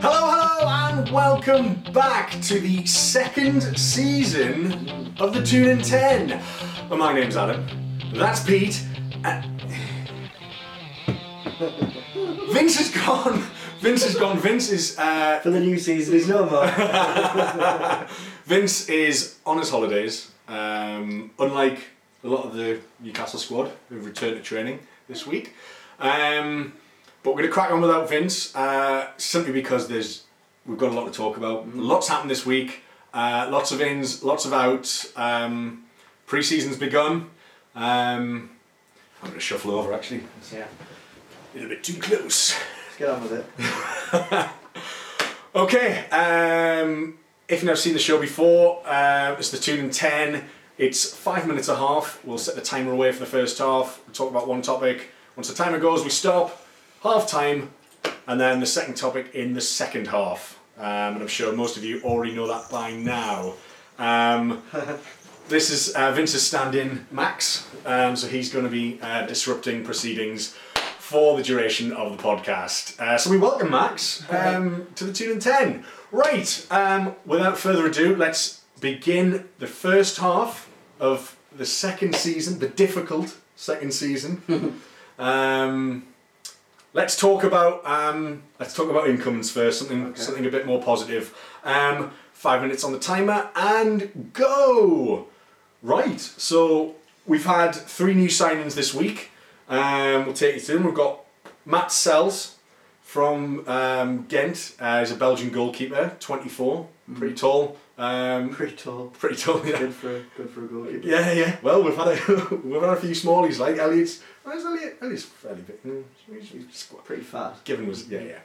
Hello, hello, and welcome back to the second season of the Toon in 10. Well, my name's Adam. That's Pete. Uh, Vince is gone. Vince is gone. Vince is uh, For the new season, he's no more. Vince is on his holidays. Um, unlike a lot of the Newcastle squad who've returned to training this week. Um, but we're going to crack on without Vince uh, simply because there's we've got a lot to talk about. Lots happened this week. Uh, lots of ins, lots of outs. Um, pre-season's begun. Um, I'm going to shuffle over actually. yeah, A little bit too close. let's get on with it. Okay, um, if you've never seen the show before, uh, it's the Toon in 10. It's five minutes a half. We'll set the timer away for the first half. We'll talk about one topic. Once the timer goes, we stop, half time, and then the second topic in the second half. Um, and I'm sure most of you already know that by now. Um, this is uh, Vince's stand in, Max. Um, so he's going to be uh, disrupting proceedings for the duration of the podcast. Uh, so we welcome Max um, to the Toon in 10. Right, um, without further ado, let's begin the first half of the second season, the difficult second season. let's talk about um, let's talk about incomes first. Something Okay. something a bit more positive. Um, five minutes on the timer and go. Right, so we've had three new signings this week. Um, we'll take you through them. We've got Matz Sels from um, Ghent. Uh, he's a Belgian goalkeeper, 24, pretty tall. Um, Pretty tall. pretty tall, yeah. Good for good for a goalkeeper. Yeah, yeah. Well, we've had a we've had a few smallies like Elliot's. Where's Elliot? Elliot's fairly big. Mm, he's- he's Pretty fast. Given was yeah yeah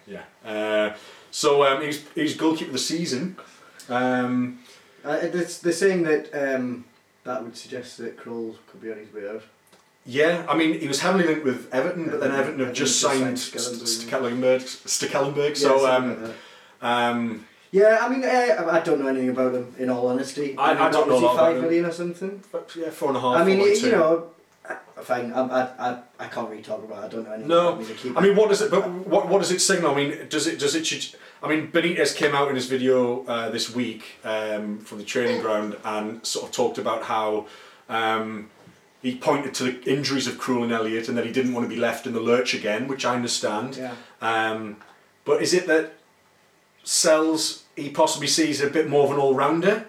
yeah. Uh, so um, he's he's goalkeeper of the season. Um, Uh, they're saying that um, that would suggest that Krul could be on his way out. yeah, I mean he was heavily linked with Everton, but then Everton- have just signed Stekelenburg. So um, something like that. um, yeah, I mean, uh, I don't know anything about him. In all honesty, I- I mean, don't what was know a lot about five him. or something. but yeah, four and a half. I mean, you, point two. you know, fine. I, I, I, I can't really talk about. it. I don't know anything. No. I mean, what does it? But what what does it signal? I mean, does it does it? Should, I mean, Benitez came out in his video uh, this week um, from the training ground and sort of talked about how um, he pointed to the injuries of Krul and Elliot and that he didn't want to be left in the lurch again, which I understand. yeah. Um, but is it that Sels he possibly sees a bit more of an all rounder?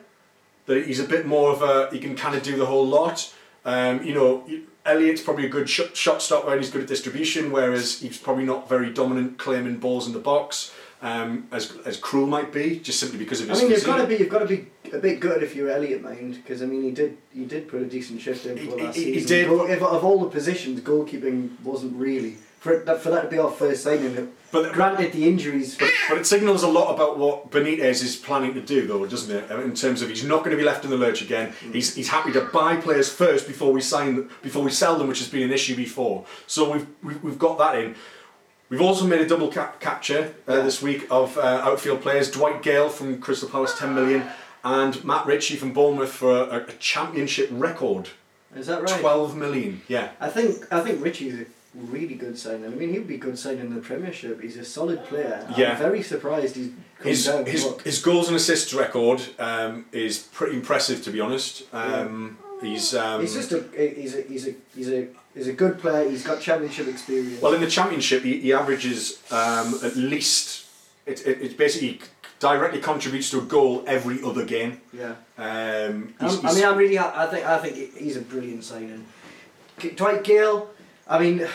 That he's a bit more of a he can kind of do the whole lot. Um, you know, Elliot's probably a good shot, shot stopper and he's good at distribution, whereas he's probably not very dominant claiming balls in the box um, as as Krul might be, just simply because of his. I mean, you've got to be you've got to be a bit good if you're Elliot mind because I mean he did he did put a decent shift in for He- last he- he season. did, but- if, of all the positions, goalkeeping wasn't really for that, for that to be our first signing. But- granted, the injuries. But it signals a lot about what Benitez is planning to do, though, doesn't it? In terms of he's not going to be left in the lurch again. He's, he's happy to buy players first before we sign, before we sell them, which has been an issue before. So we've we've, we've got that in. We've also made a double cap- capture uh, Yeah. this week of uh, outfield players: Dwight Gayle from Crystal Palace, 10 million, and Matt Ritchie from Bournemouth for a, a championship record, Is that right? 12 million. Yeah. I think I think Ritchie's a really good signing. I mean, he'd be good signing in the Premiership. He's a solid player. Yeah. I'm very surprised he's come His, down. his, his goals and assists record um, is pretty impressive, to be honest. Um, He's um, he's just a he's a he's a he's a he's a good player. He's got championship experience. well in the championship. He, he averages um, at least it, it, it basically directly contributes to a goal every other game. yeah. Um, Um, he's- I he's- mean, I'm really. I think. I think he's a brilliant signing. Dwight Gayle. I mean,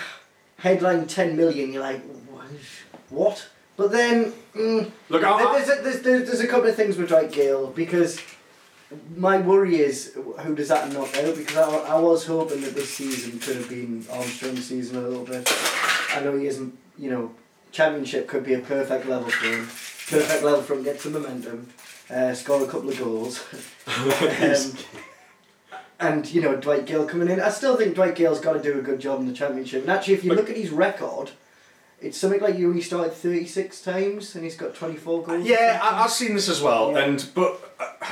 headline ten million. You're like, what? But then, mm, look, I, I, there's, a, there's, there's, there's a couple of things with Dwight Gayle because my worry is who does that knock out? Because I, I was hoping that this season could have been Armstrong's season a little bit. I know he isn't. You know, championship could be a perfect level for him. Perfect level for him. Get some momentum. Uh, score a couple of goals. um, and you know Dwight Gayle coming in. I still think Dwight Gayle's got to do a good job in the championship. And actually, if you But- look at his record, it's something like you. he started thirty six times and he's got twenty four goals. yeah. I, I've seen this as well, Yeah. and but uh,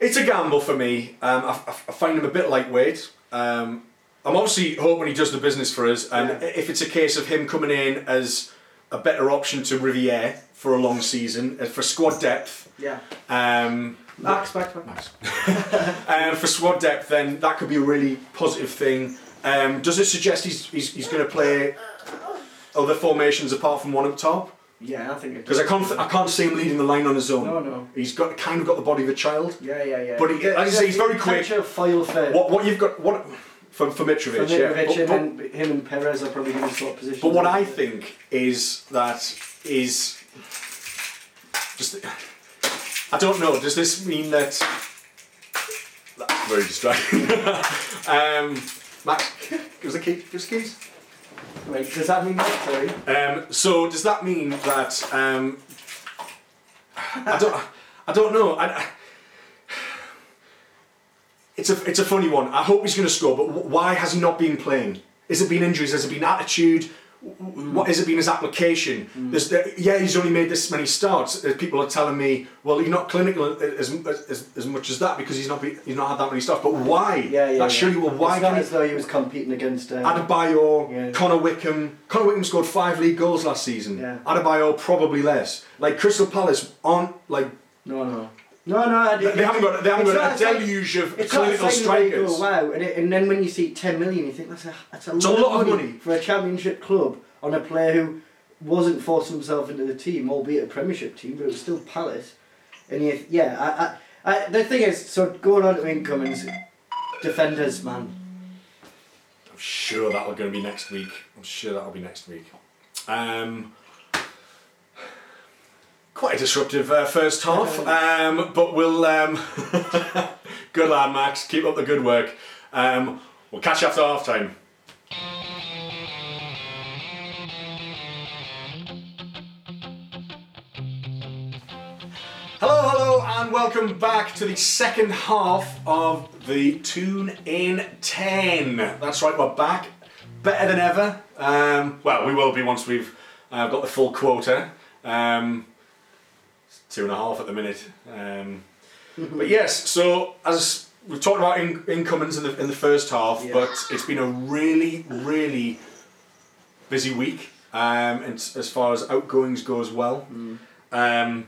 it's a gamble for me. Um, I, I I find him a bit lightweight. Um, I'm obviously hoping he does the business for us, and Yeah. if it's a case of him coming in as a better option to Riviere for a long season. Uh, for squad depth, Yeah. um, Max, Max, Max. um, for squad depth, then that could be a really positive thing. Um, does it suggest he's, he's, he's going to play other formations apart from one up top? Yeah, I think it does. Because I can't, I can't see him leading the line on his own. No, no. He's got kind of got the body of a child. Yeah, yeah, yeah. But he- like I say, he's very quick. Potential Foil What what you've got what for for Mitrovic, for yeah. Mitrovic But- but- and then him and Perez are probably going to swap positions. But what I think is that is just I don't know. Does this mean that that's very distracting? um, Max, give us the key. Give us the keys. Wait, does that mean what? Sorry. Um, so does that mean that um, I don't I don't know. I, I- it's a it's a funny one. I hope he's going to score, but why has he not been playing? Has it been injuries? Has it been attitude? What has it been his application? There's the, yeah, he's only made this many starts. Uh, People are telling me, well, he's not clinical as, as, as much as that because he's not be, he's not had that many starts. But why? Yeah, yeah. That's yeah. surely well, why It's not as though he was competing against. Uh, Adebayor, Yeah. Connor Wickham. Connor Wickham scored five league goals last season. Yeah. Adebayor probably less. Like Crystal Palace aren't like no, no, no, no. I, didn't. they haven't got they haven't got a deluge of It's clinical you go, wow, and, it, and then when you see ten million, you think that's a that's a, It's a lot, lot of of money, money. for a championship club on a player who wasn't forcing himself into the team, albeit a Premiership team, but it was still Palace. And you, yeah, I, I, I, the thing is, so going on to incomings, defenders, man. I'm sure that'll going to be next week. I'm sure that'll be next week. Um, quite a disruptive uh, first half, um, but we'll. Um, good lad, Max. Keep up the good work. Um, we'll catch you after half time. Hello, hello, and welcome back to the second half of the Toon in 10. That's right, we're back. Better than ever. Um, well, we will be once we've uh, got the full quota. Um, two and a half at the minute. Um, but yes, so as we've talked about in, incomings in the, in the first half, Yeah. but it's been a really, really busy week um, and as far as outgoings go as well. Um,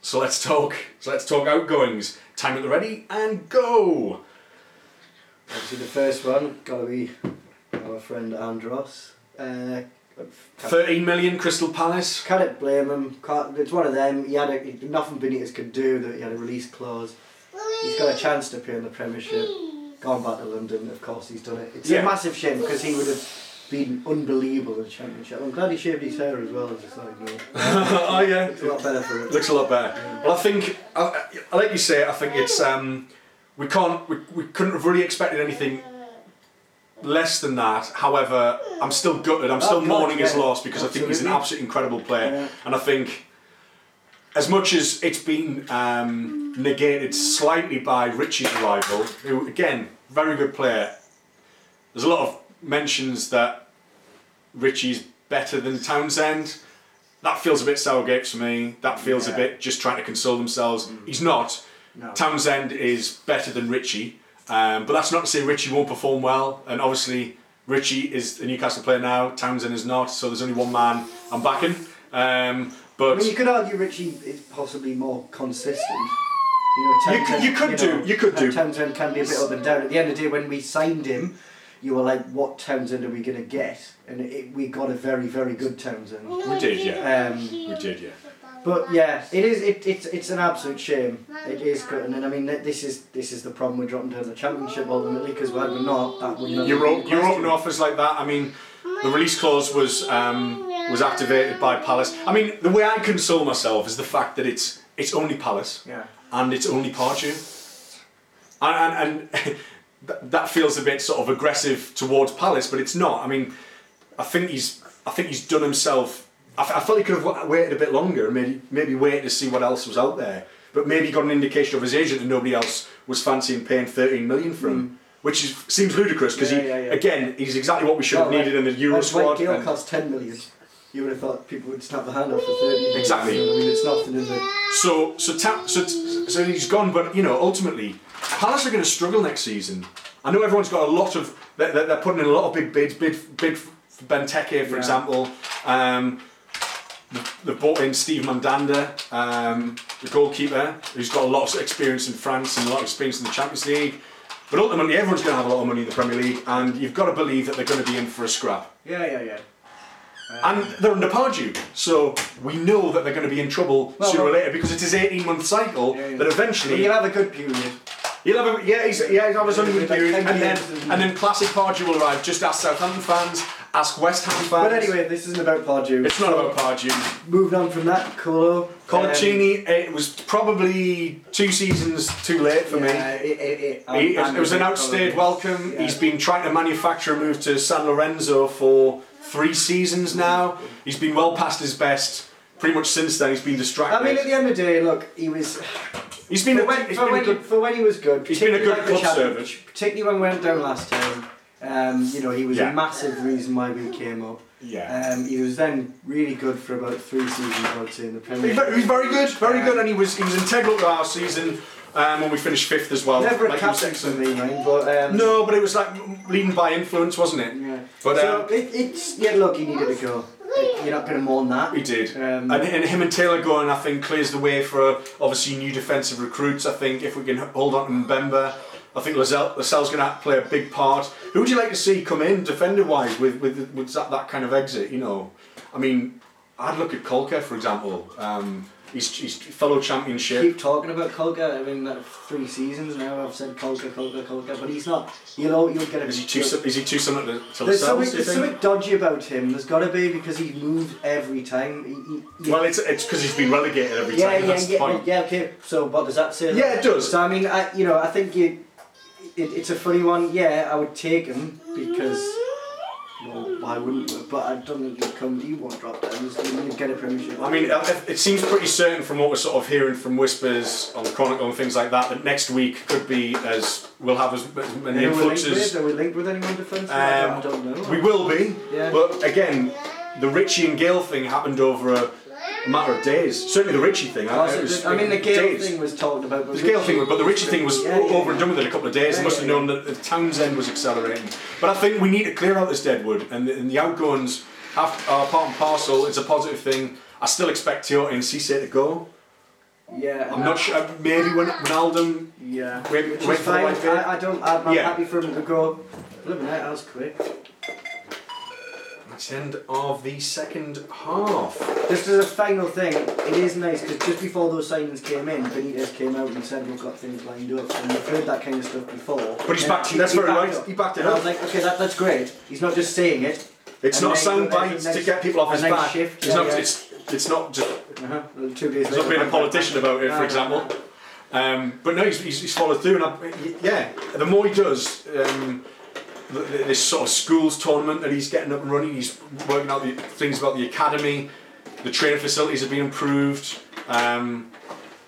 so let's talk. So let's talk outgoings. Time at the ready and go. Obviously, the first one got to be our friend Andros. Uh, Thirteen million Crystal Palace. can't blame him. Can't, it's one of them. He had a, he- nothing Benitez could do. That he had a release clause. He's got a chance to play in the Premiership. Gone back to London, of course he's done it. It's Yeah. a massive shame because he would have been unbelievable in the Championship. I'm glad he shaved his hair as well as a side note. oh yeah, It's a lot better for it. looks a lot better. Well, I think, I, I, like you say, I think it's um, we can't, we, we couldn't have really expected anything less than that. However, I'm still gutted. I'm still Oh, God, mourning his loss because I think he's an Absolutely. absolutely incredible player, Yeah. and I think. As much as it's been um, negated slightly by Ritchie's arrival, who again, very good player, there's a lot of mentions that Ritchie's better than Townsend. That feels a bit sour grapes for me. That feels a bit just trying to console themselves. He's not. No. Townsend is better than Ritchie, um, but that's not to say Ritchie won't perform well. And obviously, Ritchie is a Newcastle player now. Townsend is not. So there's only one man I'm backing. Um, I but mean, you could argue Ritchie is possibly more consistent. You, know, You could- you could do, you could do. Townsend can be a bit up and down. At the end of the day, when we signed him, you were like, "What Townsend are we going to get?" And it, we got a very, very good Townsend. we did, yeah. Um, We did, yeah. But yeah, it is. It, it's it's an absolute shame. It is good, and I mean, this is this is the problem we're dropping down the championship ultimately because had we not, that would not. You be wrote you wrote question. an offers like that. I mean, the release clause was um, was activated by Palace. I mean, the way I console myself is the fact that it's it's only Palace Yeah. and it's only Pardew, and and, and that feels a bit sort of aggressive towards Palace, but it's not. I mean, I think he's I think he's done himself. I, f- I felt he could have waited a bit longer and maybe maybe waited to see what else was out there. But maybe got an indication of his agent that nobody else was fancying paying 13 million for him, which is, seems ludicrous because. Yeah, he yeah, yeah. again he's exactly what we should have needed in the Euro when squad. And- cost ten million. You would have thought people would just snap the hand off for thirty. million. Exactly. I mean, it's nothing in the. So so ta- so so he's gone, but you know ultimately Palace are going to struggle next season. I know everyone's got a lot of they're, they're they're putting in a lot of big bids, bid bid for Benteke for Yeah. example. Um, they've- they've brought in Steve Mandanda, um, the goalkeeper, who's got a lot of experience in France and a lot of experience in the Champions League. But ultimately, everyone's going to have a lot of money in the Premier League, and you've got to believe that they're going to be in for a scrap. Yeah, yeah, yeah. And they're under Pardew, so we know that they're going to be in trouble Well, sooner or later because it's his 18 month cycle Yeah, yeah. that But eventually you'll have a good period. He'll have a, yeah, he's, yeah, he'll have his Like period, and then and- and then classic Pardew will arrive. Just ask Southampton fans, ask West Ham fans. But anyway, this isn't about Pardew. it's not about Pardew. Moving on from that, Colo. Coloccini, um, it was probably two seasons too late for me. It, it, it, He, I'm- it was an outstayed welcome. Yeah. He's been trying to manufacture a move to San Lorenzo for three seasons now. He's been well past his best. Pretty much since then, he's been distracted. I mean, at the end of the day, look, he was. he's been for a, when, he's for, been a when good. he, for when he was good, He's been a good like the club servant. Particularly when we went down last time. Um, you know, he was Yeah. a massive reason why we came up. Yeah. Um, he was then really good for about three seasons, I would say, in the Premier League. very, he's very good, very good, and he was he was integral to our season um, when we finished fifth as well. Never a Like you captain for me, man, but. Um, No, but it was like leading by influence, wasn't it? Yeah. But, so um, it, it's yeah. Look, he needed to go. You're not going to mourn that. He did. Um, and, and him and Taylor going, I think, clears the way for obviously new defensive recruits. I think if we can hold on to Mbemba, I think Lascelles, Lascelles going to play a big part. Who would you like to see come in defender wise with with, with that, that kind of exit? You know, I mean, I'd look at Kolka for example. Um, he's, he's fellow championship. keep talking about Kolka. I mean, that three seasons now I've said Kolka, Kolka, Kolka, but he's not. You know, you'll get a. Is he too is he too similar to, to There's something, there's something dodgy about him. There's got to be because he moves every time. He, he, Well, it's it's because he's been relegated every yeah, time. yeah, yeah, point. yeah. Okay, so what does that say? Yeah, it does. So I mean, I, you know, I think you, it, it's a funny one. Yeah, I would take him because. Well, why wouldn't we? But I don't think he'd come. You won't drop down. You'd get a premiership. I mean, it seems pretty certain from what we're sort of hearing from whispers on the Chronicle and things like that that next week could be as we'll have as many Are we linked with? influxes. Are we linked with anyone defensively? I Um, don't know. We will be, Yeah. but again, the Ritchie and Gayle thing happened over a matter of days. Certainly the Ritchie thing. It was I mean, the Gayle days. thing was talked about. But The Gayle thing, but the Ritchie thing was Yeah, yeah, over and done with in a couple of days. Yeah, they must have known that the Townsend was accelerating. But I think we need to clear out this deadwood, and the, and the outgoings have, are part and parcel. It's a positive thing. I still expect Tioté and Cisse to go. Yeah. I'm not sure. Uh, maybe when Ronaldo. Yeah. Wait, wait for the. I, I don't. I'm, I'm Yeah. happy for him to go. Look at that. That was quick. That's the end of the second half. Just as a final thing, it is nice because just before those signings came in, Benitez came out and said we've got things lined up, and we've heard that kind of stuff before. But he's And backed. he- That's he very right. up. He backed it And I was up. like, okay, that, that's great. He's not just saying it. It's and not sound there's a bite to get people off his nice back. shift, It's yeah, not. yeah. It's it's not just. Uh-huh. Two days He's later. not being a politician about it, for no, example. Um, but no, he's, he's, he's followed through, and I, yeah, the more he does, um, this sort of schools tournament that he's getting up and running, he's working out the things about the academy, the training facilities have been improved. Um,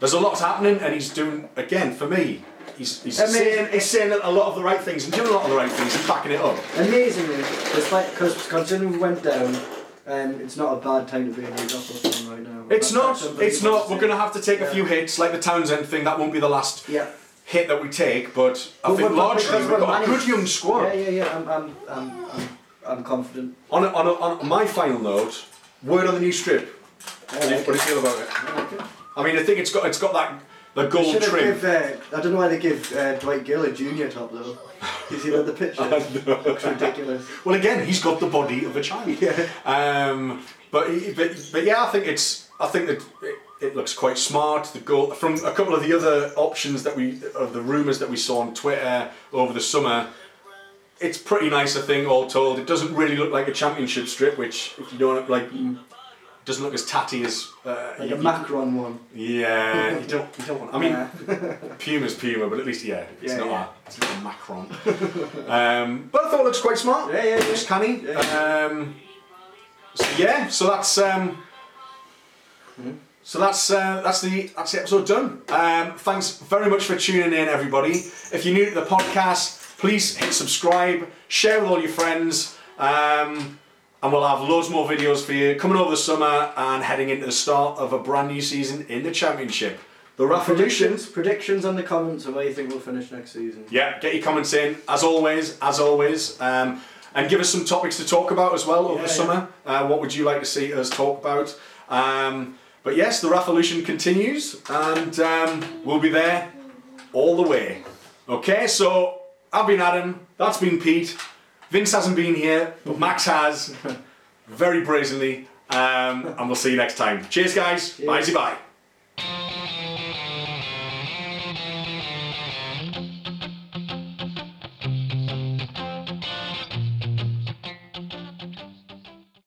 there's a lot happening, and he's doing again for me. He's, he's, Amazing. saying, he's saying a lot of the right things and doing a lot of the right things and backing it up. Amazingly, despite because considering we went down, um, it's not a bad time to be in Newcastle right now. It's not. It's not. We're going to have to take a few hits, like the Townsend thing. That won't be the last. Yeah. Hit that we take, but I But think largely we've got a good young squad. Yeah, yeah, yeah. I'm, I'm, I'm, I'm, I'm confident. On, a, on, a, on my final note, word on the new strip. What do you, what do you feel about it? I like it. I mean, I think it's got it's got that the gold trim. give, uh, I don't know why they give uh, Dwight Gayle a junior top though. You see that the picture? Looks ridiculous. Well, again, he's got the body of a child. Yeah. Um, but, but but yeah, I think it's I think that it, looks quite smart. The goal from a couple of the other options that we of the rumours that we saw on Twitter over the summer. It's pretty nice, I think, all told. It doesn't really look like a championship strip, which if you don't like, doesn't look as tatty as. Uh, Like you- a Macron one. Yeah, you don't. You don't want. I mean, Yeah. Puma's Puma, but at least yeah, it's Yeah, not yeah. a, it's not a Macron. um, but I thought it looks quite smart. Yeah, yeah, yeah. Looks canny. Yeah. Um, so yeah, so that's um, Hmm. So that's uh, that's the that's the episode done. Um, thanks very much for tuning in, everybody. If you're new to the podcast, please hit subscribe, share with all your friends. Um, and we'll have loads more videos for you coming over the summer and heading into the start of a brand new season in the Championship. The Revolution. Predictions, predictions on the comments of where you think we'll finish next season. Yeah, get your comments in. As always, as always. Um, and give us some topics to talk about as well over Yeah, the yeah. summer. Uh, what would you like to see us talk about? Um, but yes, the Revolution continues, and um, we'll be there all the way. Okay, so I've been Adam, that's been Pete. Vince hasn't been here, but Max has, very brazenly. Um, and we'll see you next time. Cheers, guys. Bye, bye.